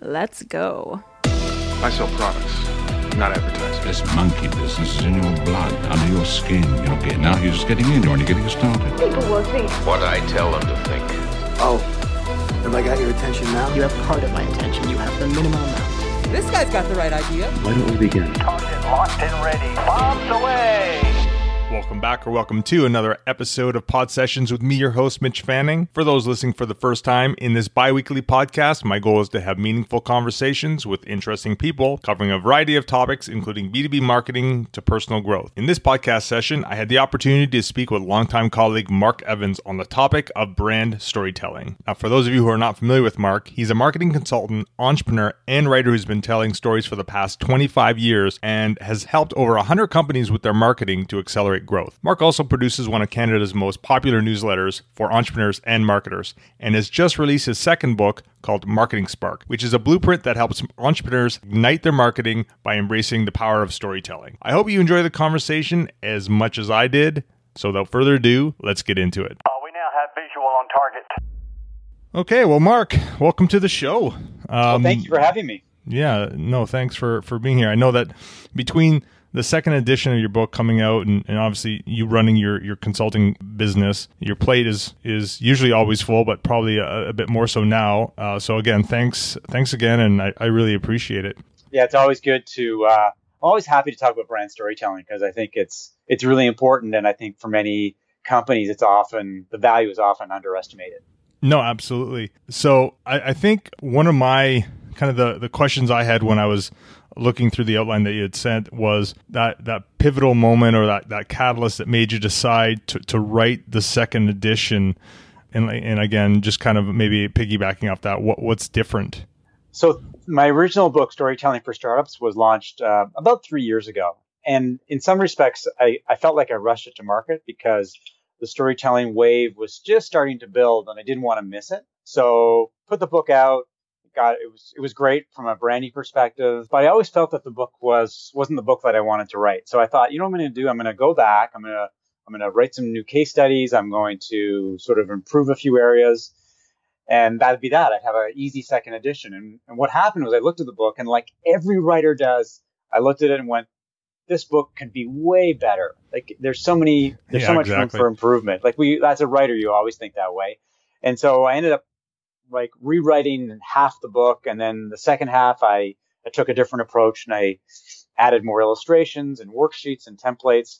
Let's go. I sell products, not advertising. This monkey business is in your blood, under your skin. You're not getting out, you're just getting in, you're only getting started. People will think. What I tell them to think. Oh, have I got your attention now? You have part of my attention. You have the minimum amount. This guy's got the right idea. Why don't we begin? Target locked and ready. Bombs away. Welcome back or welcome to another episode of Pod Sessions with me, your host, Mitch Fanning. For those listening for the first time in this bi weekly podcast, my goal is to have meaningful conversations with interesting people covering a variety of topics, including B2B marketing to personal growth. In this podcast session, I had the opportunity to speak with longtime colleague Mark Evans on the topic of brand storytelling. Now, for those of you who are not familiar with Mark, he's a marketing consultant, entrepreneur, and writer who's been telling stories for the past 25 years and has helped over 100 companies with their marketing to accelerate growth. Mark also produces one of Canada's most popular newsletters for entrepreneurs and marketers and has just released his second book called Marketing Spark, which is a blueprint that helps entrepreneurs ignite their marketing by embracing the power of storytelling. I hope you enjoy the conversation as much as I did. So without further ado, let's get into it. Uh, we now have visual on target. Okay, well, Mark, welcome to the show. Um, well, thank you for having me. Yeah, no, thanks for for being here. I know that between the second edition of your book coming out and, and, obviously you running your, your consulting business your plate is is usually always full but probably a, a bit more so now. Uh, so again thanks thanks again and I, I, really appreciate it. Yeah it's always good to uh, i'm always happy to talk about brand storytelling because i think it's it's really important and i think for many companies it's often the value is often underestimated. No absolutely. So I, I think one of my kind of the, the questions i had when i was looking through the outline that you had sent was that that pivotal moment or that that catalyst that made you decide to, to write the second edition. And and again just kind of maybe piggybacking off that what what's different? So my original book storytelling for startups was launched uh, about three years ago. And in some respects I, I felt like i rushed it to market because the storytelling wave was just starting to build and i didn't want to miss it. So put the book out got it was it was great from a branding perspective, but I always felt that the book was wasn't the book that I wanted to write. So I thought, you know what I'm going to do? I'm going to go back. I'm going to I'm going to write some new case studies. I'm going to sort of improve a few areas. And that'd be that. I'd have an easy second edition. And, and what happened was I looked at the book and like every writer does, I looked at it and went, this book can be way better. Like there's so many, there's yeah, so much exactly. room for improvement. Like we, as a writer, you always think that way. And so I ended up like rewriting half the book, and then the second half, I, I took a different approach and I added more illustrations and worksheets and templates,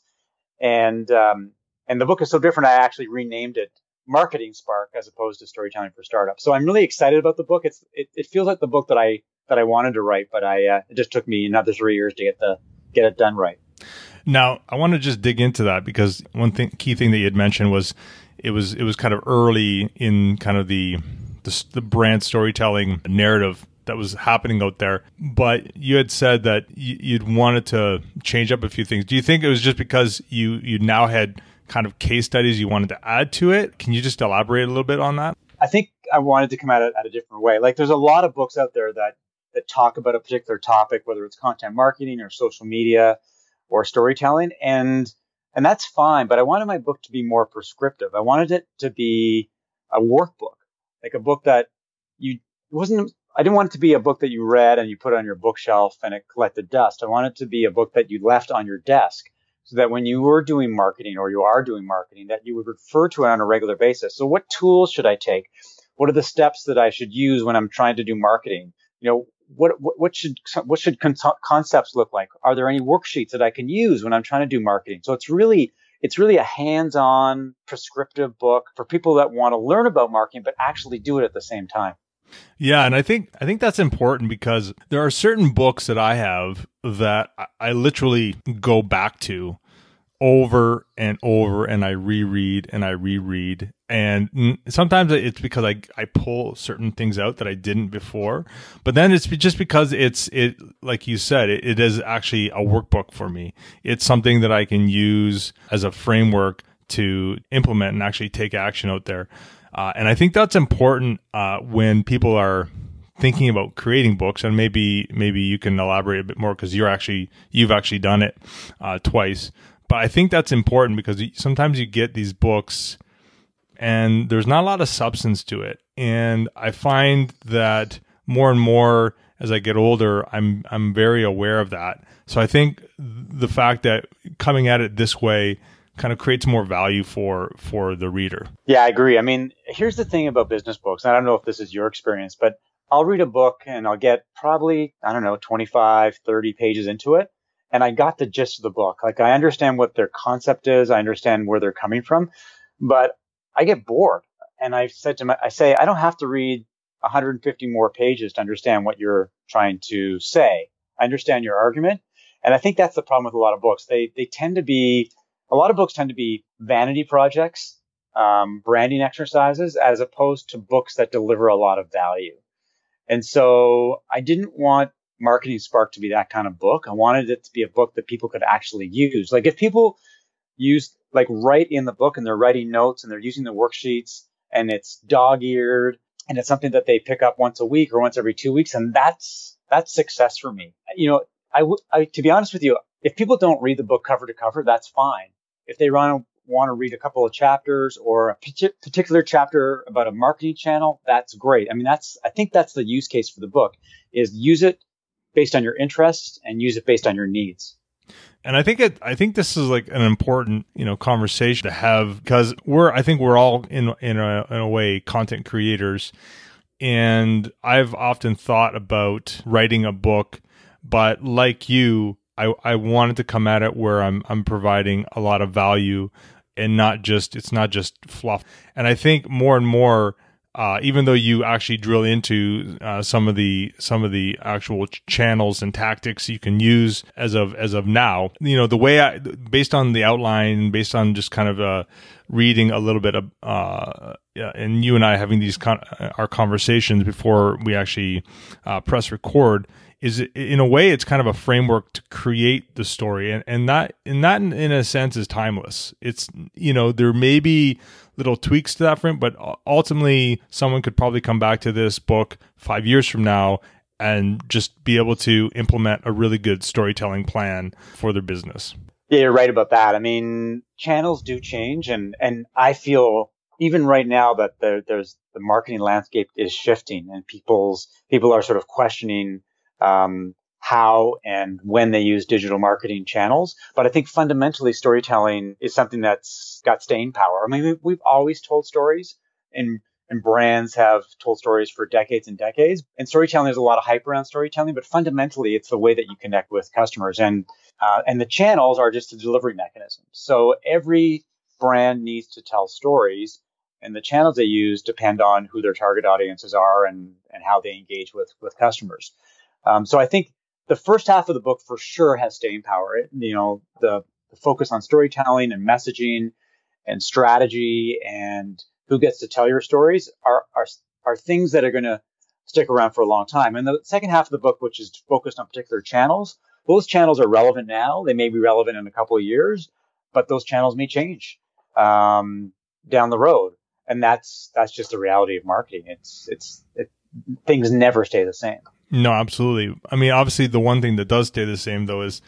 and um, and the book is so different. I actually renamed it Marketing Spark as opposed to Storytelling for Startups. So I'm really excited about the book. It's it, it feels like the book that I that I wanted to write, but I uh, it just took me another three years to get the get it done right. Now I want to just dig into that because one thing key thing that you had mentioned was it was it was kind of early in kind of the the, the brand storytelling narrative that was happening out there. But you had said that you'd wanted to change up a few things. Do you think it was just because you you now had kind of case studies you wanted to add to it? Can you just elaborate a little bit on that? I think I wanted to come at it at a different way. Like there's a lot of books out there that that talk about a particular topic, whether it's content marketing or social media or storytelling, and and that's fine. But I wanted my book to be more prescriptive. I wanted it to be a workbook like a book that you wasn't I didn't want it to be a book that you read and you put on your bookshelf and it collected dust. I want it to be a book that you left on your desk so that when you were doing marketing or you are doing marketing that you would refer to it on a regular basis. So what tools should I take? What are the steps that I should use when I'm trying to do marketing? You know, what what, what should what should con- concepts look like? Are there any worksheets that I can use when I'm trying to do marketing? So it's really it's really a hands-on prescriptive book for people that want to learn about marketing but actually do it at the same time. Yeah, and I think I think that's important because there are certain books that I have that I literally go back to over and over and I reread and I reread. And sometimes it's because I, I pull certain things out that I didn't before, but then it's just because it's, it, like you said, it, it is actually a workbook for me. It's something that I can use as a framework to implement and actually take action out there. Uh, and I think that's important, uh, when people are thinking about creating books and maybe, maybe you can elaborate a bit more because you're actually, you've actually done it, uh, twice but I think that's important because sometimes you get these books and there's not a lot of substance to it. And I find that more and more as I get older, I'm I'm very aware of that. So I think the fact that coming at it this way kind of creates more value for for the reader. Yeah, I agree. I mean, here's the thing about business books. I don't know if this is your experience, but I'll read a book and I'll get probably, I don't know, 25, 30 pages into it. And I got the gist of the book. Like I understand what their concept is. I understand where they're coming from, but I get bored. And I said to my, I say, I don't have to read 150 more pages to understand what you're trying to say. I understand your argument. And I think that's the problem with a lot of books. They, they tend to be, a lot of books tend to be vanity projects, um, branding exercises, as opposed to books that deliver a lot of value. And so I didn't want Marketing Spark to be that kind of book. I wanted it to be a book that people could actually use. Like if people use like write in the book and they're writing notes and they're using the worksheets and it's dog eared and it's something that they pick up once a week or once every two weeks. And that's, that's success for me. You know, I would, to be honest with you, if people don't read the book cover to cover, that's fine. If they run, want to read a couple of chapters or a particular chapter about a marketing channel, that's great. I mean, that's, I think that's the use case for the book is use it based on your interests and use it based on your needs. And I think it I think this is like an important, you know, conversation to have because we're I think we're all in in a in a way content creators and I've often thought about writing a book but like you I I wanted to come at it where I'm I'm providing a lot of value and not just it's not just fluff. And I think more and more uh, even though you actually drill into uh, some of the some of the actual ch- channels and tactics you can use as of as of now, you know the way I based on the outline, based on just kind of uh, reading a little bit of, uh, and you and I having these con- our conversations before we actually uh, press record is in a way it's kind of a framework to create the story and and that and that in, in a sense is timeless. It's you know there may be little tweaks to that frame, but ultimately someone could probably come back to this book five years from now and just be able to implement a really good storytelling plan for their business. Yeah, you're right about that. I mean, channels do change, and and I feel even right now that there, there's the marketing landscape is shifting, and people's people are sort of questioning um, how and when they use digital marketing channels. But I think fundamentally storytelling is something that's got staying power. I mean, we've always told stories and and brands have told stories for decades and decades. And storytelling, there's a lot of hype around storytelling, but fundamentally, it's the way that you connect with customers. And uh, and the channels are just a delivery mechanism. So every brand needs to tell stories, and the channels they use depend on who their target audiences are and and how they engage with with customers. Um, so I think the first half of the book for sure has staying power. It, you know, the, the focus on storytelling and messaging and strategy and who gets to tell your stories are are, are things that are going to stick around for a long time. And the second half of the book, which is focused on particular channels, those channels are relevant now. They may be relevant in a couple of years, but those channels may change um, down the road. And that's that's just the reality of marketing. It's it's it, things never stay the same. No, absolutely. I mean, obviously, the one thing that does stay the same, though, is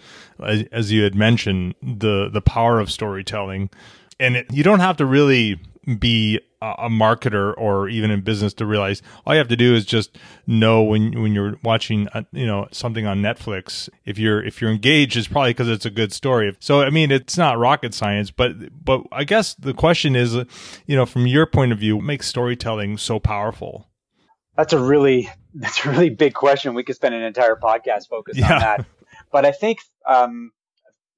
as, as you had mentioned, the the power of storytelling, and it, you don't have to really be a, a marketer or even in business to realize all you have to do is just know when when you're watching, uh, you know, something on Netflix. If you're if you're engaged, it's probably because it's a good story. So, I mean, it's not rocket science, but but I guess the question is, you know, from your point of view, what makes storytelling so powerful? That's a really that's a really big question. We could spend an entire podcast focused yeah. on that. But I think um,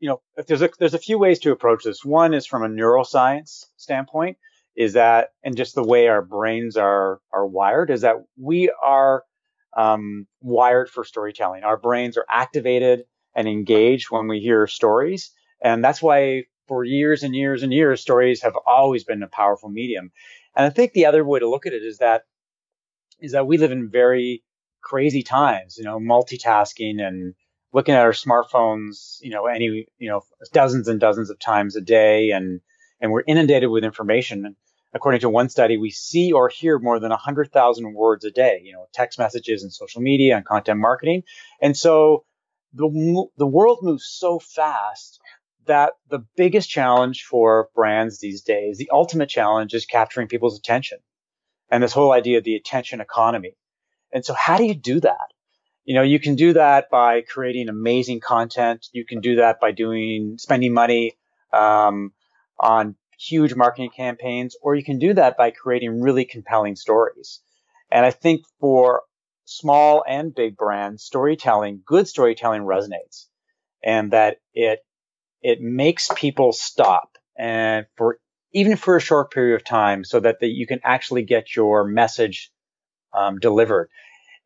you know there's a there's a few ways to approach this. One is from a neuroscience standpoint, is that and just the way our brains are are wired is that we are um, wired for storytelling. Our brains are activated and engaged when we hear stories, and that's why for years and years and years stories have always been a powerful medium. And I think the other way to look at it is that is that we live in very crazy times, you know, multitasking and looking at our smartphones, you know, any, you know, dozens and dozens of times a day and, and we're inundated with information. According to one study, we see or hear more than 100,000 words a day, you know, text messages and social media and content marketing. And so the, the world moves so fast that the biggest challenge for brands these days, the ultimate challenge is capturing people's attention and this whole idea of the attention economy. And so how do you do that? You know, you can do that by creating amazing content. You can do that by doing, spending money, um, on huge marketing campaigns, or you can do that by creating really compelling stories. And I think for small and big brands, storytelling, good storytelling resonates and that it, it makes people stop and for even for a short period of time so that the, you can actually get your message um, delivered.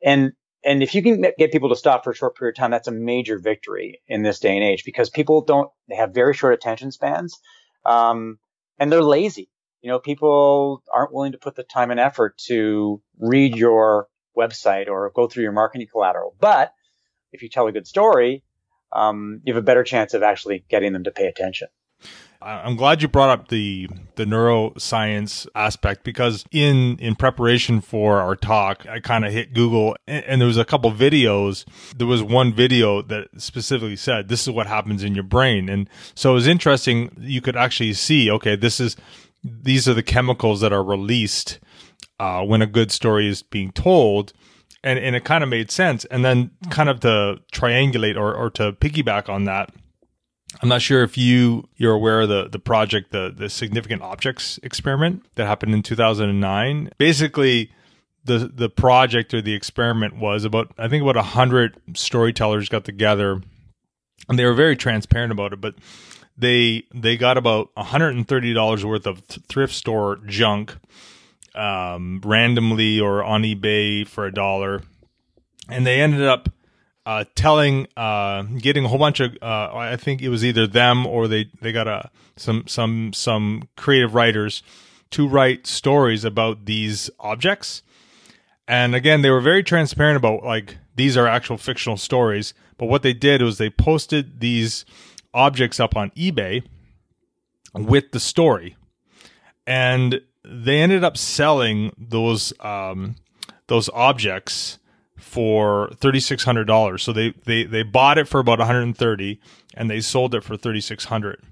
And and if you can get people to stop for a short period of time, that's a major victory in this day and age because people don't they have very short attention spans, um, and they're lazy. You know, people aren't willing to put the time and effort to read your website or go through your marketing collateral. But if you tell a good story, um, you have a better chance of actually getting them to pay attention. I'm glad you brought up the the neuroscience aspect because in in preparation for our talk, I kind of hit Google and, and, there was a couple videos. There was one video that specifically said this is what happens in your brain, and so it was interesting. You could actually see, okay, this is these are the chemicals that are released uh, when a good story is being told. And, and it kind of made sense. And then kind of to triangulate or, or to piggyback on that, I'm not sure if you you're aware of the the project the the significant objects experiment that happened in 2009. Basically, the the project or the experiment was about I think about a 100 storytellers got together and they were very transparent about it, but they they got about $130 worth of th- thrift store junk um, randomly or on eBay for a dollar and they ended up uh, telling, uh, getting a whole bunch of, uh, I think it was either them or they, they got a, some, some, some creative writers to write stories about these objects. And again, they were very transparent about like, these are actual fictional stories. But what they did was they posted these objects up on eBay with the story. And they ended up selling those, um, those objects for thirty six hundred dollars. So they, they they bought it for about one hundred and thirty, and they sold it for thirty six hundred.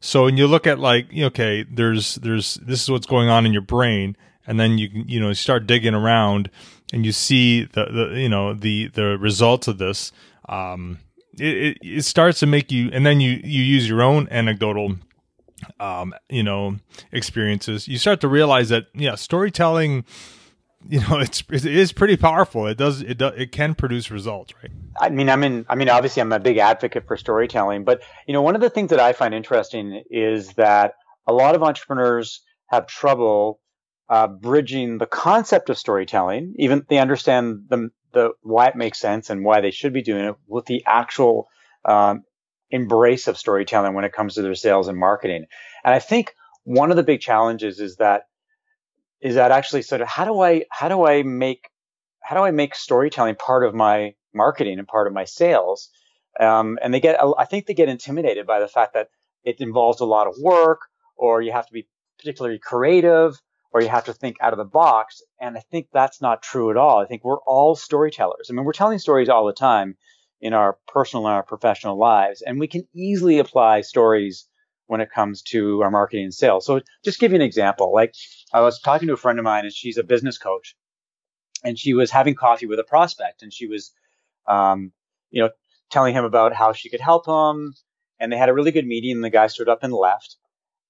So when you look at like okay, there's there's this is what's going on in your brain, and then you you know start digging around, and you see the, the you know the the results of this. Um, it, it, it starts to make you, and then you you use your own anecdotal um, you know experiences. You start to realize that yeah, storytelling you know it's it is pretty powerful. It does it does it can produce results right? I mean i'm in i mean obviously i'm a big advocate for storytelling but you know one of the things that i find interesting is that a lot of entrepreneurs have trouble uh, bridging the concept of storytelling even they understand the the why it makes sense and why they should be doing it with the actual um, embrace of storytelling when it comes to their sales and marketing. And i think one of the big challenges is that is that actually sort of how do I how do I make how do I make storytelling part of my marketing and part of my sales? Um, and they get I think they get intimidated by the fact that it involves a lot of work, or you have to be particularly creative, or you have to think out of the box. And I think that's not true at all. I think we're all storytellers. I mean, we're telling stories all the time in our personal and our professional lives, and we can easily apply stories when it comes to our marketing and sales. So just give you an example. Like I was talking to a friend of mine and she's a business coach and she was having coffee with a prospect and she was, um, you know, telling him about how she could help him. And they had a really good meeting and the guy stood up and left.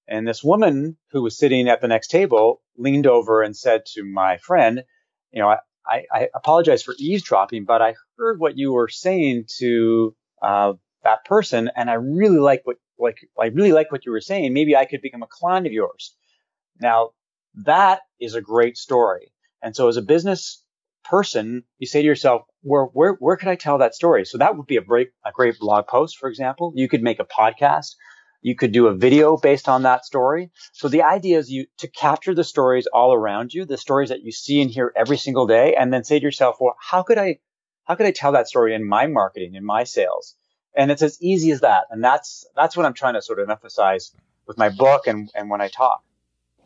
And this woman who was sitting at the next table leaned over and said to my friend, you know, I, I apologize for eavesdropping, but I heard what you were saying to uh, that person, and I really like what like I really like what you were saying. Maybe I could become a client of yours. Now that is a great story. And so as a business person, you say to yourself, where where where could I tell that story? So that would be a great a great blog post, for example. You could make a podcast. You could do a video based on that story. So the idea is you to capture the stories all around you, the stories that you see and hear every single day, and then say to yourself, well, how could I how could I tell that story in my marketing, in my sales? And it's as easy as that. And that's that's what i'm trying to sort of emphasize with my book and and when i talk.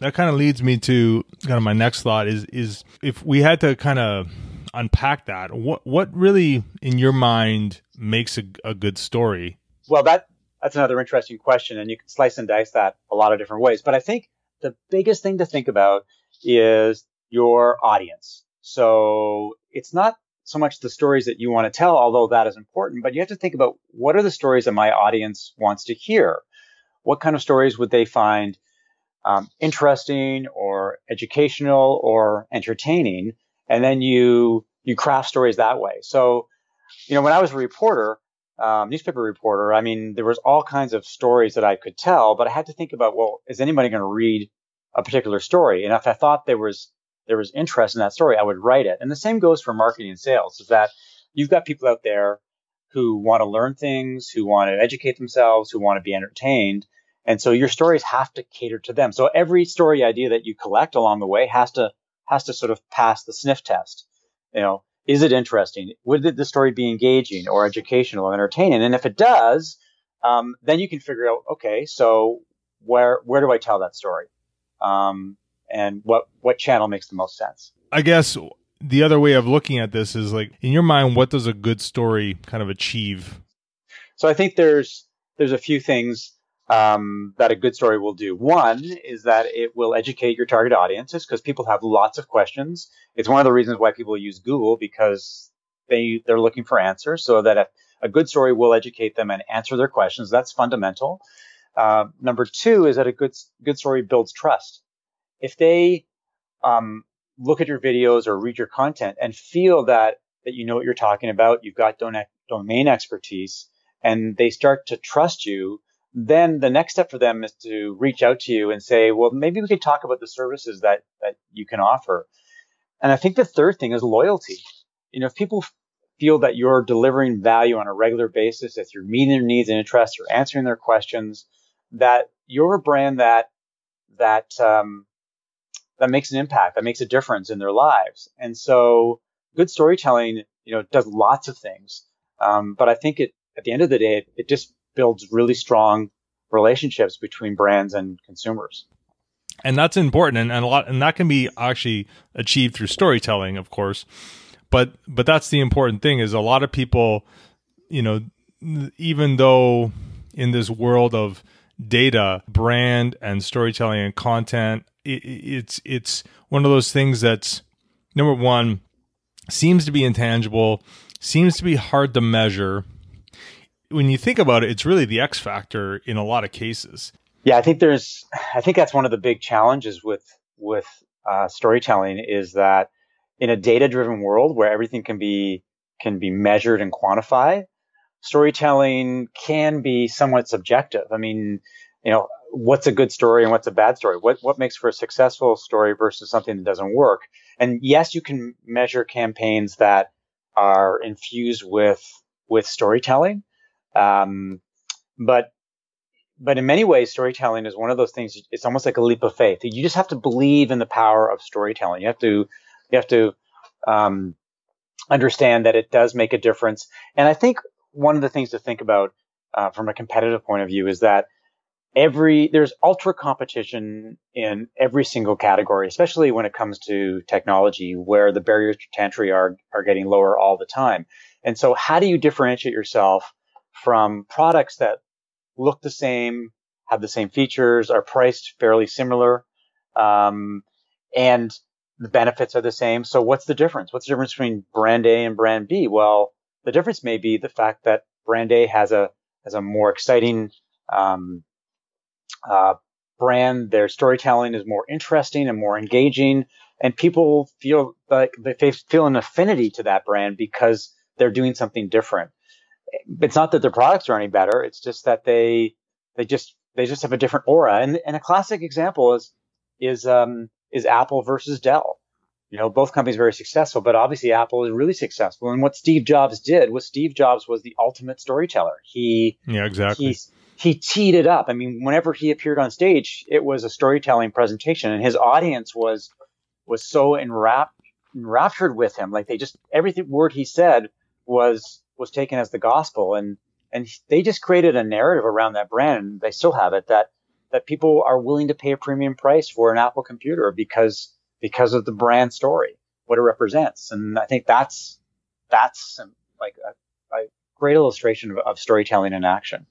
That kind of leads me to kind of my next thought is is if we had to kind of unpack that what what really in your mind makes a, a good story? Well that that's another interesting question and you can slice and dice that a lot of different ways. But i think the biggest thing to think about is your audience. So it's not so much the stories that you want to tell, although that is important, but you have to think about what are the stories that my audience wants to hear? What kind of stories would they find um, interesting or educational or entertaining? And then you you craft stories that way. So, you know, when I was a reporter, um, newspaper reporter, I mean, there was all kinds of stories that I could tell, but I had to think about, well, is anybody going to read a particular story? And if I thought there was there was interest in that story, I would write it. And the same goes for marketing and sales, is that you've got people out there who want to learn things, who want to educate themselves, who want to be entertained. And so your stories have to cater to them. So every story idea that you collect along the way has to has to sort of pass the sniff test. You know, is it interesting? Would the story be engaging or educational or entertaining? And if it does, um, then you can figure out, okay, so where where do I tell that story? Um, and what what channel makes the most sense? I guess the other way of looking at this is like in your mind, what does a good story kind of achieve? So I think there's there's a few things um, that a good story will do. One is that it will educate your target audiences because people have lots of questions. It's one of the reasons why people use Google because they they're looking for answers. So that a, a good story will educate them and answer their questions. That's fundamental. Uh, number two is that a good good story builds trust. If they um, look at your videos or read your content and feel that that you know what you're talking about, you've got domain expertise, and they start to trust you, then the next step for them is to reach out to you and say, well, maybe we could talk about the services that, that you can offer. And I think the third thing is loyalty. You know, if people feel that you're delivering value on a regular basis, if you're meeting their needs and interests, you're answering their questions, that you're a brand that, that, um, that makes an impact, that makes a difference in their lives. And so good storytelling, you know, does lots of things. Um, but I think it, at the end of the day, it, it just builds really strong relationships between brands and consumers. And that's important and, and a lot and that can be actually achieved through storytelling, of course. But but that's the important thing is a lot of people, you know, even though in this world of data, brand and storytelling and content, it, it's it's one of those things that's number one seems to be intangible, seems to be hard to measure, when you think about it, it's really the X factor in a lot of cases. Yeah, I think there's, I think that's one of the big challenges with with uh, storytelling is that in a data driven world where everything can be can be measured and quantified, storytelling can be somewhat subjective. I mean, you know, what's a good story and what's a bad story? What what makes for a successful story versus something that doesn't work? And yes, you can measure campaigns that are infused with with storytelling, um, but but in many ways, storytelling is one of those things. It's almost like a leap of faith. You just have to believe in the power of storytelling. You have to you have to um, understand that it does make a difference. And I think one of the things to think about uh, from a competitive point of view is that every there's ultra competition in every single category, especially when it comes to technology, where the barriers to entry are are getting lower all the time. And so, how do you differentiate yourself from products that look the same, have the same features, are priced fairly similar, um, and the benefits are the same. So what's the difference? What's the difference between brand A and brand B? Well, the difference may be the fact that brand A has a has a more exciting um, uh, brand. Their storytelling is more interesting and more engaging, and people feel like they feel an affinity to that brand because they're doing something different it's not that their products are any better. It's just that they they just they just have a different aura. And and a classic example is is um is Apple versus Dell. You know, both companies very successful, but obviously Apple is really successful. And what Steve Jobs did was Steve Jobs was the ultimate storyteller. He yeah exactly. He, he teed it up. I mean, whenever he appeared on stage, it was a storytelling presentation, and his audience was was so enwrapped enraptured with him. Like they just every word he said was was taken as the gospel and and they just created a narrative around that brand and they still have it that that people are willing to pay a premium price for an Apple computer because because of the brand story, what it represents. And I think that's that's like a, a great illustration of, of, storytelling in action.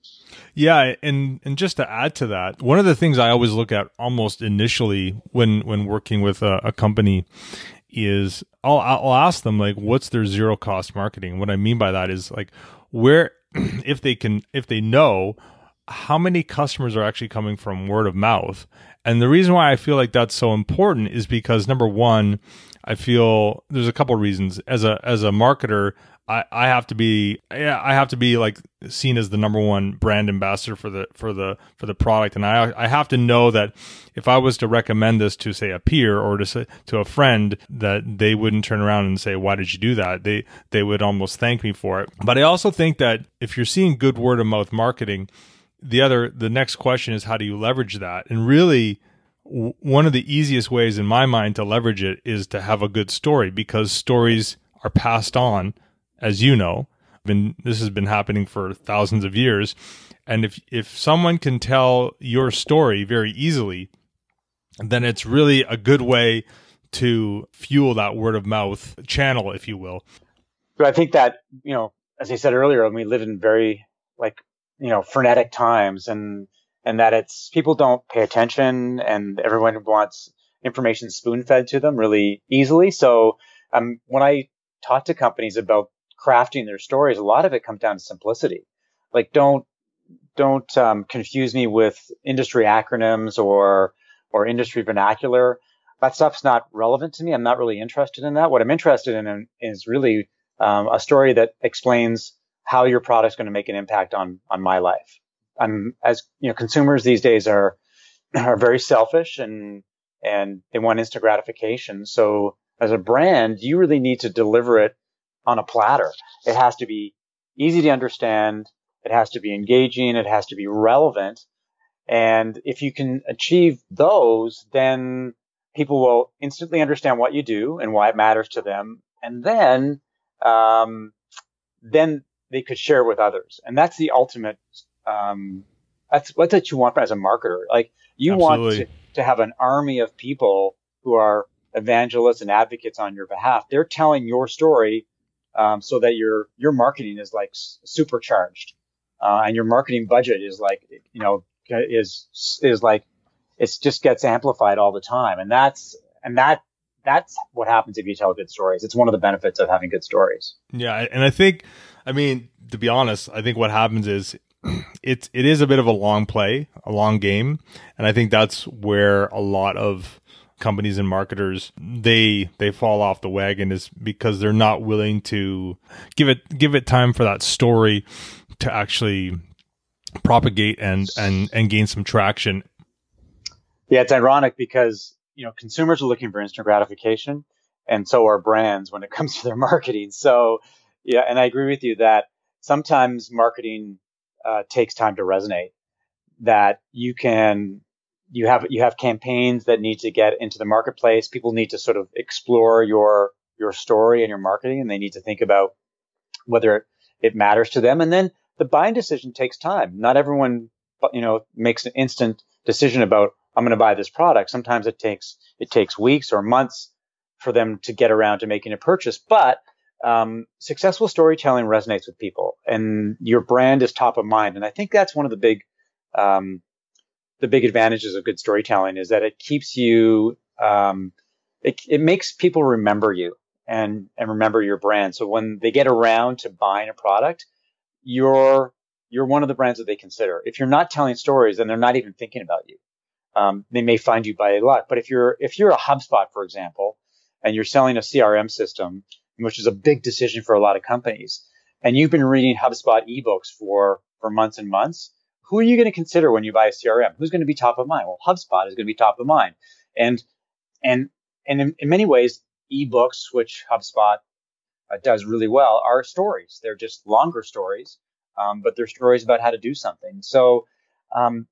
Yeah, and and just to add to that, one of the things I always look at almost initially when when working with a, a company is I'll I'll ask them like what's their zero cost marketing. What I mean by that is like where if they can if they know how many customers are actually coming from word of mouth. And the reason why I feel like that's so important is because number one, I feel there's a couple of reasons. As a as a marketer, I, I have to be yeah I have to be like seen as the number one brand ambassador for the for the for the product. And I I have to know that if I was to recommend this to say a peer or to say, to a friend that they wouldn't turn around and say why did you do that? They they would almost thank me for it. But I also think that if you're seeing good word of mouth marketing the other the next question is how do you leverage that and really w- one of the easiest ways in my mind to leverage it is to have a good story because stories are passed on as you know, been this has been happening for thousands of years. And if if someone can tell your story very easily, then it's really a good way to fuel that word of mouth channel, if you will. But I think that, you know, as I said earlier, we live in very like, you know, frenetic times and and that it's people don't pay attention and everyone wants information spoon fed to them really easily. So um, when I talk to companies about crafting their stories, a lot of it comes down to simplicity. Like don't don't um, confuse me with industry acronyms or or industry vernacular. That stuff's not relevant to me. I'm not really interested in that. What I'm interested in is really um, a story that explains how your product's going to make an impact on on my life. I'm as you know, consumers these days are are very selfish and and they want instant gratification. So as a brand, you really need to deliver it on a platter. It has to be easy to understand. It has to be engaging. It has to be relevant. And if you can achieve those, then people will instantly understand what you do and why it matters to them. And then, um, then they could share with others. And that's the ultimate, um, that's what you want as a marketer. Like you Absolutely. want to, to have an army of people who are evangelists and advocates on your behalf. They're telling your story um, so that your your marketing is like supercharged, uh, and your marketing budget is like you know is is like it just gets amplified all the time, and that's and that that's what happens if you tell good stories. It's one of the benefits of having good stories. Yeah, and I think, I mean, to be honest, I think what happens is it's it is a bit of a long play, a long game, and I think that's where a lot of companies and marketers they they fall off the wagon is because they're not willing to give it give it time for that story to actually propagate and and and gain some traction. Yeah, it's ironic because you know consumers are looking for instant gratification, and so are brands when it comes to their marketing. So yeah, and I agree with you that sometimes marketing uh, takes time to resonate. That you can you have you have campaigns that need to get into the marketplace. People need to sort of explore your your story and your marketing, and they need to think about whether it, matters to them. And then the buying decision takes time. Not everyone, you know, makes an instant decision about I'm going to buy this product. Sometimes it takes it takes weeks or months for them to get around to making a purchase. But um, successful storytelling resonates with people, and your brand is top of mind. And I think that's one of the big um, the big advantages of good storytelling is that it keeps you, um, it, it makes people remember you and, and remember your brand. So when they get around to buying a product, you're, you're one of the brands that they consider. If you're not telling stories, then they're not even thinking about you. Um, they may find you by luck. But if you're, if you're a HubSpot, for example, and you're selling a CRM system, which is a big decision for a lot of companies, and you've been reading HubSpot ebooks for, for months and months, who are you going to consider when you buy a CRM? Who's going to be top of mind? Well, HubSpot is going to be top of mind. And, and, and in, in many ways, ebooks, which HubSpot uh, does really well, are stories. They're just longer stories, um, but they're stories about how to do something. So, um,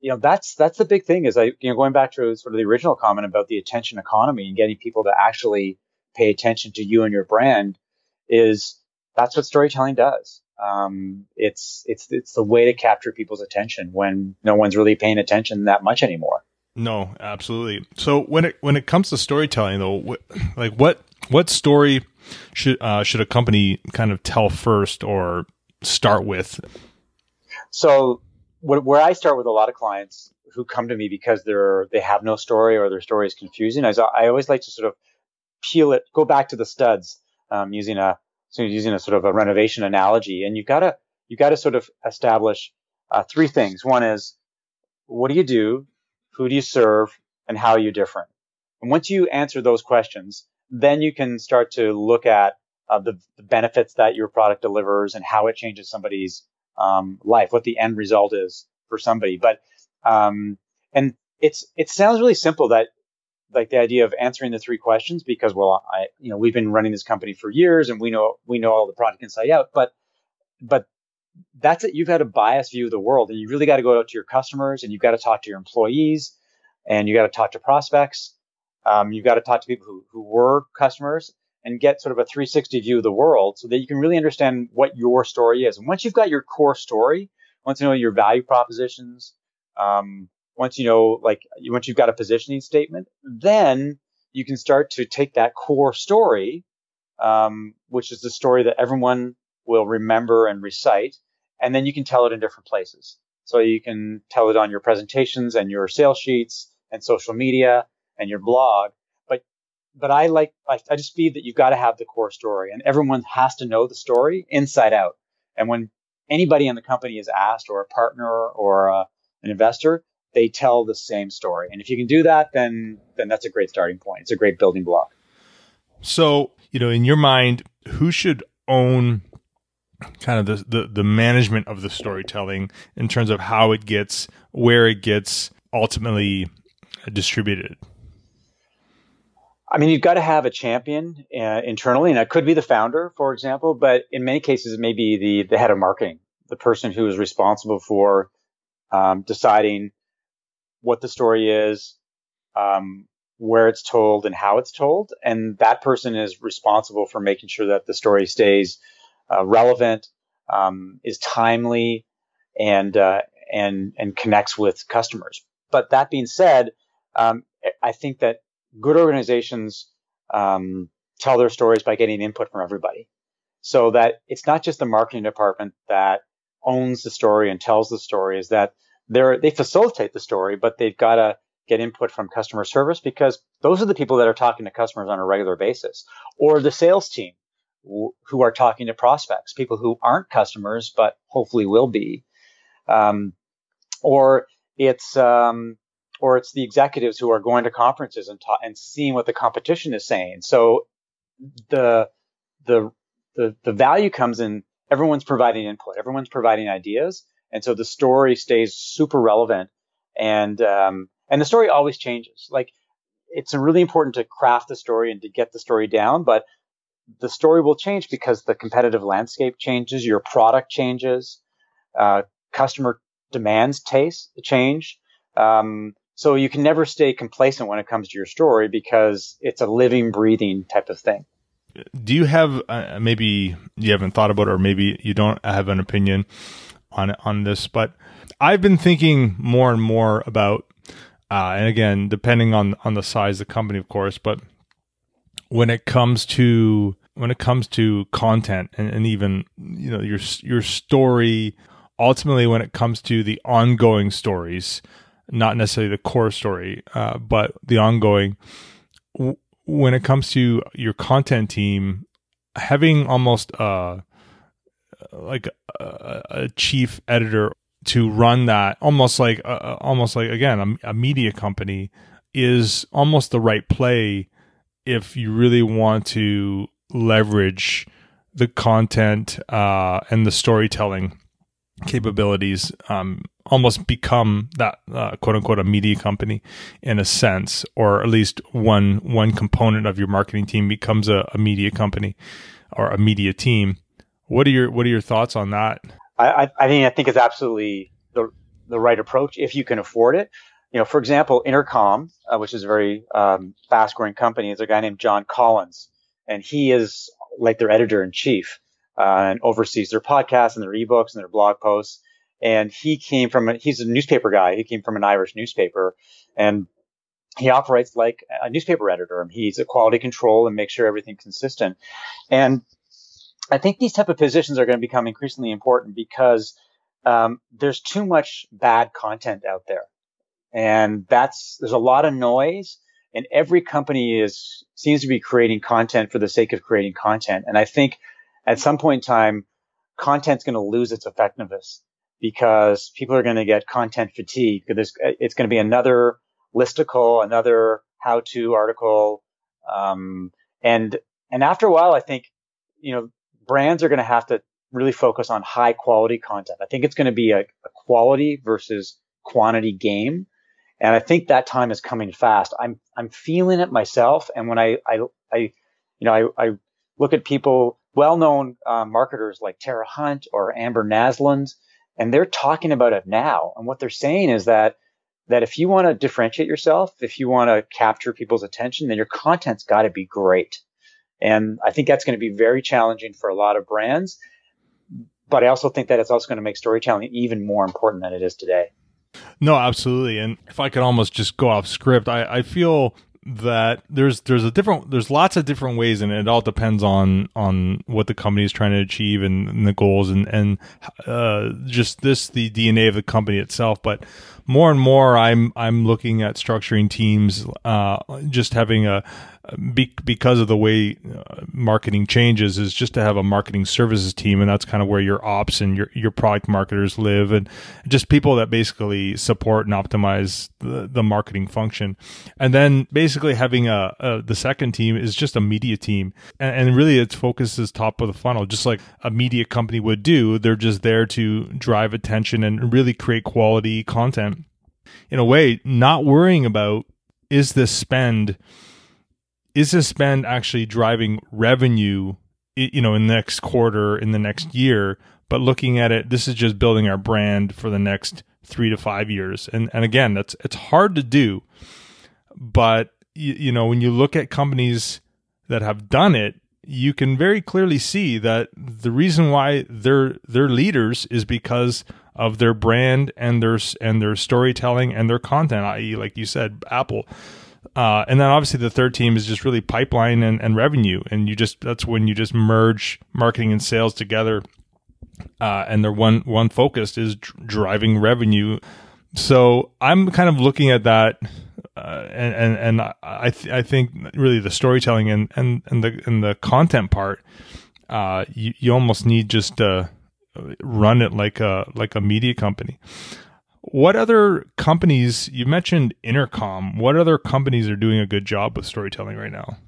you know, that's, that's the big thing is I, you know, going back to sort of the original comment about the attention economy and getting people to actually pay attention to you and your brand is that's what storytelling does um, it's it's it's the way to capture people's attention when no one's really paying attention that much anymore. No, absolutely. So when it when it comes to storytelling, though, wh- like what what story should uh, should a company kind of tell first or start with? So where I start with a lot of clients who come to me because they're they have no story or their story is confusing, I I always like to sort of peel it, go back to the studs, um, using a so using a sort of a renovation analogy, and you've got to you got to sort of establish uh, three things. One is what do you do, who do you serve, and how are you different? And once you answer those questions, then you can start to look at uh, the, the, benefits that your product delivers and how it changes somebody's um, life, what the end result is for somebody. But um, and it's it sounds really simple that like the idea of answering the three questions because well I you know we've been running this company for years and we know we know all the product inside out, but but that's it. You've got a biased view of the world, and you really got to go out to your customers, and you've got to talk to your employees, and you got to talk to prospects. Um, you've got to talk to people who, who were customers and get sort of a 360 view of the world so that you can really understand what your story is. And once you've got your core story, once you know your value propositions, um, once you know, like, once you've got a positioning statement, then you can start to take that core story, um, which is the story that everyone will remember and recite, and then you can tell it in different places. So you can tell it on your presentations and your sales sheets and social media and your blog. But but I like I, I just feel that you've got to have the core story, and everyone has to know the story inside out. And when anybody in the company is asked, or a partner or a, an investor, they tell the same story. And if you can do that, then then that's a great starting point. It's a great building block. So you know, in your mind, who should own kind of the, the, the management of the storytelling in terms of how it gets where it gets ultimately distributed I mean, you've got to have a champion uh, internally, and it could be the founder, for example, but in many cases, it may be the, the head of marketing, the person who is responsible for um, deciding what the story is, um, where it's told, and how it's told. And that person is responsible for making sure that the story stays uh, relevant, um, is timely, and uh, and and connects with customers. But that being said, um, I think that good organizations um, tell their stories by getting input from everybody, so that it's not just the marketing department that owns the story and tells the story. Is that they they facilitate the story, but they've got to get input from customer service because those are the people that are talking to customers on a regular basis, or the sales team who are talking to prospects, people who aren't customers but hopefully will be, um, or it's um, or it's the executives who are going to conferences and ta- and seeing what the competition is saying. So the the the the value comes in everyone's providing input, everyone's providing ideas, and so the story stays super relevant and um, and the story always changes. Like it's really important to craft the story and to get the story down, but the story will change because the competitive landscape changes, your product changes, uh, customer demands taste change. Um, so you can never stay complacent when it comes to your story because it's a living, breathing type of thing. Do you have uh, maybe you haven't thought about, it or maybe you don't have an opinion on on this? But I've been thinking more and more about, uh, and again, depending on on the size of the company, of course, but when it comes to when it comes to content and, and even you know your your story ultimately when it comes to the ongoing stories not necessarily the core story uh, but the ongoing w- when it comes to your content team having almost uh like a, a chief editor to run that almost like uh, almost like again a, a media company is almost the right play if you really want to leverage the content uh, and the storytelling capabilities, um, almost become that uh, quote unquote a media company in a sense, or at least one one component of your marketing team becomes a, a media company or a media team. What are your what are your thoughts on that? I, I mean I think it's absolutely the the right approach if you can afford it you know, for example, Intercom, uh, which is a very um, fast-growing company, is a guy named John Collins, and he is like their editor in chief uh, and oversees their podcasts and their ebooks and their blog posts. And he came from a, he's a newspaper guy. He came from an Irish newspaper, and he operates like a newspaper editor. He's a quality control and makes sure everything's consistent. And I think these type of positions are going to become increasingly important because um, there's too much bad content out there and that's there's a lot of noise and every company is seems to be creating content for the sake of creating content. And I think at some point in time, content's going to lose its effectiveness because people are going to get content fatigue. Because it's going to be another listicle, another how-to article, um, and and after a while, I think you know brands are going to have to really focus on high quality content. I think it's going to be a, a quality versus quantity game. And I think that time is coming fast. I'm I'm feeling it myself. And when I I, I you know I, I look at people, well-known uh, marketers like Tara Hunt or Amber Naslund, and they're talking about it now. And what they're saying is that that if you want to differentiate yourself, if you want to capture people's attention, then your content's got to be great. And I think that's going to be very challenging for a lot of brands. But I also think that it's also going to make storytelling even more important than it is today. No, absolutely. And if I could almost just go off script, I, I feel that there's there's a different there's lots of different ways and it all depends on on what the company is trying to achieve and, and the goals and and uh, just this the DNA of the company itself but more and more I'm I'm looking at structuring teams uh, just having a be, because of the way uh, marketing changes is just to have a marketing services team and that's kind of where your ops and your your product marketers live and just people that basically support and optimize the, the marketing function. And then basically having a, a, the second team is just a media team and, and really its focus is top of the funnel just like a media company would do. They're just there to drive attention and really create quality content. In a way not worrying about is this spend is this spend actually driving revenue you know in the next quarter in the next year? But looking at it this is just building our brand for the next 3 to 5 years. And and again that's it's hard to do. But you, you know when you look at companies that have done it you can very clearly see that the reason why they're they're leaders is because of their brand and their and their storytelling and their content i.e. like you said Apple uh, and then obviously the third team is just really pipeline and, and revenue. And you just, that's when you just merge marketing and sales together. Uh, and their one, one focused is driving revenue. So I'm kind of looking at that. Uh, and, and, and I, th- I think really the storytelling and, and, and the, and the content part, uh, you, you almost need just to run it like a, like a media company. What other companies, you mentioned Intercom, what other companies are doing a good job with storytelling right now?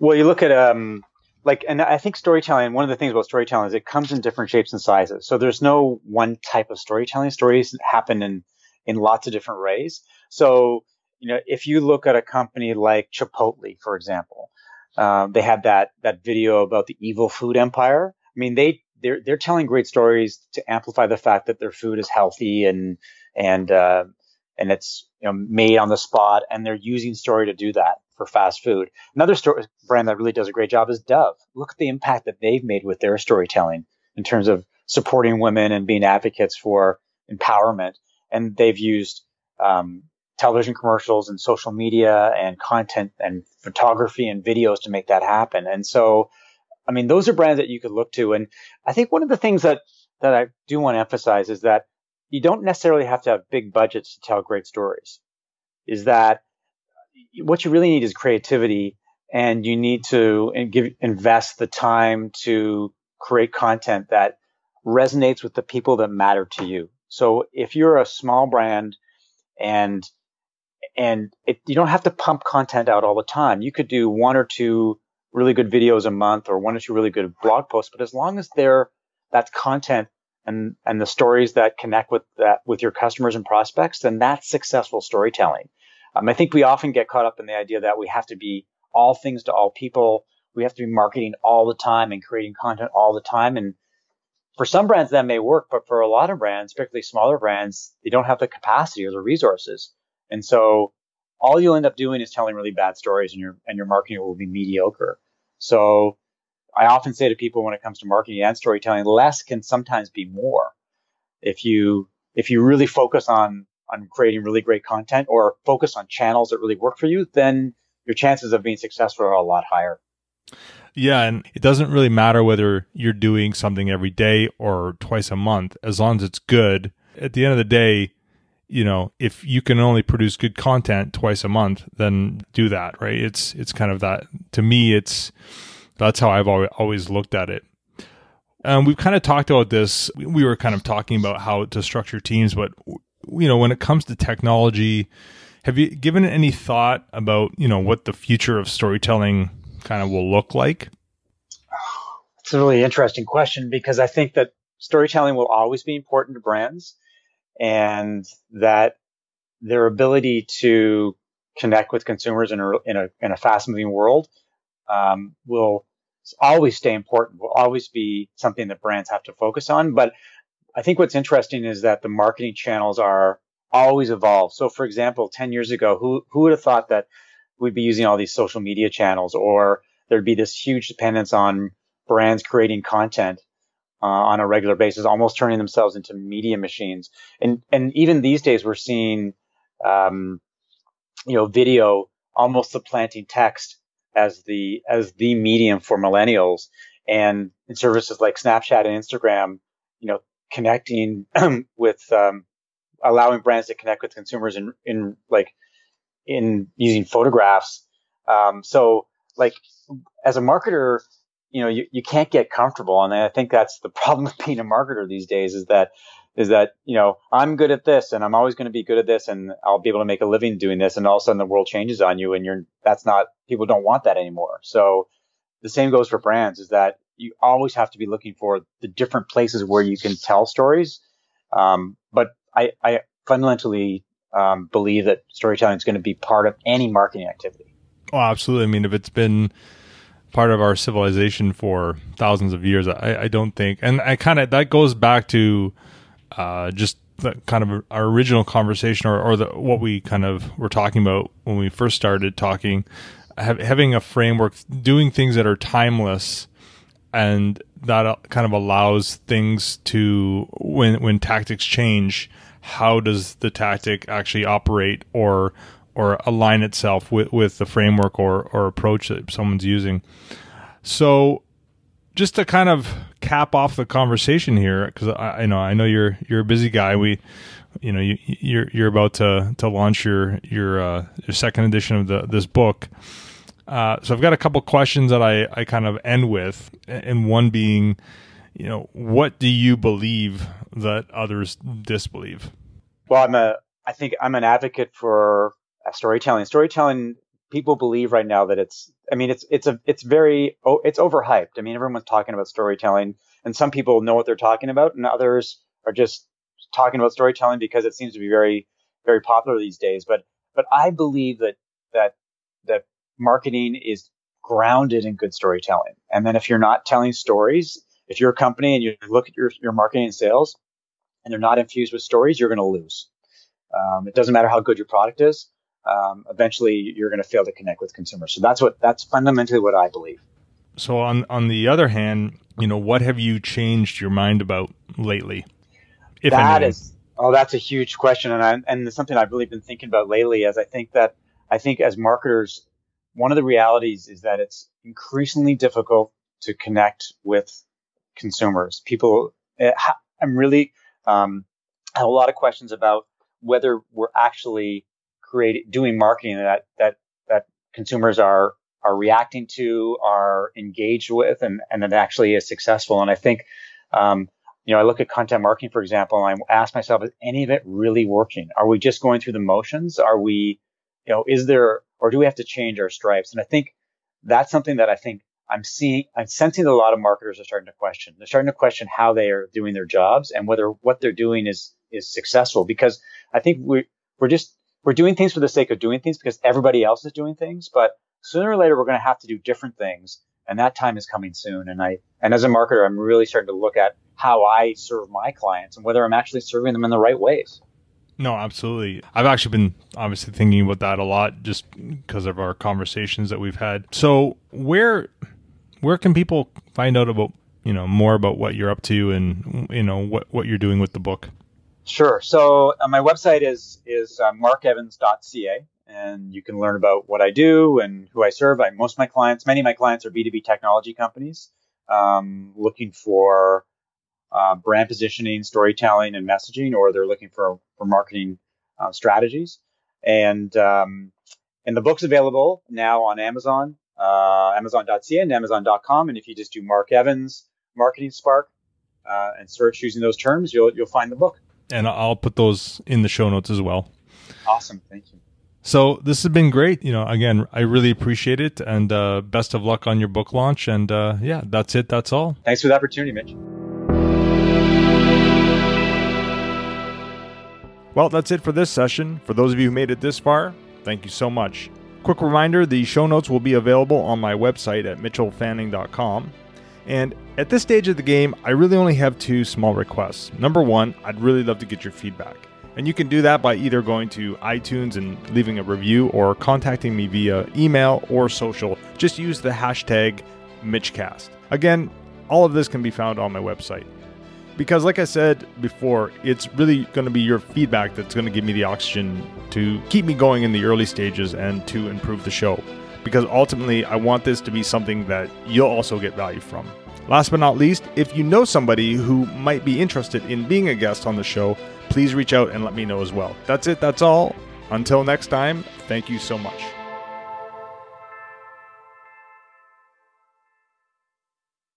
Well, you look at, um, like, and I think storytelling, one of the things about storytelling is it comes in different shapes and sizes. So there's no one type of storytelling. Stories happen in, in lots of different ways. So, you know, if you look at a company like Chipotle, for example, um, they had that, that video about the evil food empire. I mean, they they're they're telling great stories to amplify the fact that their food is healthy and and uh, and it's you know made on the spot, and they're using story to do that for fast food. Another story, brand that really does a great job is Dove. Look at the impact that they've made with their storytelling in terms of supporting women and being advocates for empowerment, and they've used um, television commercials and social media and content and photography and videos to make that happen. And so I mean, those are brands that you could look to. And I think one of the things that, that I do want to emphasize is that you don't necessarily have to have big budgets to tell great stories. Is that what you really need is creativity and you need to give, invest the time to create content that resonates with the people that matter to you. So if you're a small brand and and it, you don't have to pump content out all the time. You could do one or two really good videos a month or one or two really good blog posts, but as long as they're that content and and the stories that connect with that with your customers and prospects, then that's successful storytelling. Um, I think we often get caught up in the idea that we have to be all things to all people. We have to be marketing all the time and creating content all the time. And for some brands that may work, but for a lot of brands, particularly smaller brands, they don't have the capacity or the resources. And so all you'll end up doing is telling really bad stories and your and your marketing will be mediocre. So I often say to people when it comes to marketing and storytelling, less can sometimes be more. If you if you really focus on on creating really great content or focus on channels that really work for you, then your chances of being successful are a lot higher. Yeah, and it doesn't really matter whether you're doing something every day or twice a month, as long as it's good. At the end of the day, you know, if you can only produce good content twice a month, then do that, right? It's it's kind of that to me it's that's how I've always always looked at it. Um, we've kind of talked about this. We were kind of talking about how to structure teams, but you know, when it comes to technology, have you given any thought about you know what the future of storytelling kind of will look like? It's a really interesting question because I think that storytelling will always be important to brands, and that their ability to connect with consumers in a in a, in a fast moving world um, will always stay important. Will always be something that brands have to focus on. But I think what's interesting is that the marketing channels are always evolve. So, for example, 10 years ago, who, who would have thought that we'd be using all these social media channels or there'd be this huge dependence on brands creating content uh, on a regular basis, almost turning themselves into media machines. And, and even these days, we're seeing, um, you know, video almost supplanting text as the, as the medium for millennials. And in services like Snapchat and Instagram, you know, connecting with, um, allowing brands to connect with consumers in, in like in using photographs. Um, so like as a marketer, you know, you, you can't get comfortable. And I think that's the problem with being a marketer these days is that, is that, you know, I'm good at this and I'm always going to be good at this and I'll be able to make a living doing this. And all of a sudden the world changes on you and you're, that's not, people don't want that anymore. So the same goes for brands is that you always have to be looking for the different places where you can tell stories. Um, but I, I fundamentally um, believe that storytelling is going to be part of any marketing activity. Oh, absolutely. I mean, if it's been part of our civilization for thousands of years, I, I don't think, and I kind of that goes back to uh, just the kind of our original conversation, or, or the what we kind of were talking about when we first started talking, having a framework, doing things that are timeless and that uh, kind of allows things to when when tactics change how does the tactic actually operate or or align itself with, with the framework or, or approach that someone's using. So just to kind of cap off the conversation here, because I, I, know I know you're you're a busy guy. We, you know, you, you're you're about to to launch your your uh, your second edition of the this book. Uh, so I've got a couple questions that I I kind of end with, and one being, you know, what do you believe that others disbelieve? Well, I'm a, I think I'm an advocate for storytelling. Storytelling, people believe right now that it's, I mean, it's, it's a, it's very, oh, it's overhyped. I mean, everyone's talking about storytelling and some people know what they're talking about and others are just talking about storytelling because it seems to be very, very popular these days. But, but I believe that, that, that marketing is grounded in good storytelling. And then if you're not telling stories, if you're a company and you look at your, your marketing and sales and they're not infused with stories, you're going to lose. Um, it doesn't matter how good your product is. Um, eventually, you're going to fail to connect with consumers. So that's what that's fundamentally what I believe. So on on the other hand, you know, what have you changed your mind about lately? If that is, oh, that's a huge question, and I, and it's something I've really been thinking about lately. As I think that I think as marketers, one of the realities is that it's increasingly difficult to connect with consumers. People, eh, I'm really um, I have a lot of questions about whether we're actually creating doing marketing that that that consumers are are reacting to, are engaged with, and and that actually is successful. And I think, um, you know, I look at content marketing, for example, and I ask myself, is any of it really working? Are we just going through the motions? Are we, you know, is there, or do we have to change our stripes? And I think that's something that I think I'm seeing, I'm sensing that a lot of marketers are starting to question. They're starting to question how they are doing their jobs and whether what they're doing is is successful. Because I think we we're just we're doing things for the sake of doing things because everybody else is doing things. But sooner or later, we're going to have to do different things, and that time is coming soon. And I and as a marketer, I'm really starting to look at how I serve my clients and whether I'm actually serving them in the right ways. No, absolutely. I've actually been obviously thinking about that a lot just because of our conversations that we've had. So, where where can people find out about you know more about what you're up to and you know what what you're doing with the book? Sure. So uh, my website is is uh, markevans.ca, and you can learn about what I do and who I serve. I, most of my clients, many of my clients, are B2B technology companies um, looking for uh, brand positioning, storytelling, and messaging, or they're looking for for marketing uh, strategies. And um, and the book's available now on Amazon, uh, Amazon.ca and Amazon.com. And if you just do Mark Evans Marketing Spark uh, and search using those terms, you'll you'll find the book. And I'll put those in the show notes as well. Awesome, thank you. So this has been great. You know, again, I really appreciate it, and uh, best of luck on your book launch. And uh, yeah, that's it. That's all. Thanks for the opportunity, Mitch. Well, that's it for this session. For those of you who made it this far, thank you so much. Quick reminder the show notes will be available on my website at mitchellfanning.com. And at this stage of the game, I really only have two small requests. Number one, I'd really love to get your feedback. And you can do that by either going to iTunes and leaving a review or contacting me via email or social. Just use the hashtag MitchCast. Again, all of this can be found on my website because like i said before it's really going to be your feedback that's going to give me the oxygen to keep me going in the early stages and to improve the show because ultimately i want this to be something that you'll also get value from. Last but not least if you know somebody who might be interested in being a guest on the show please reach out and let me know as well. That's it. That's all. Until next time thank you so much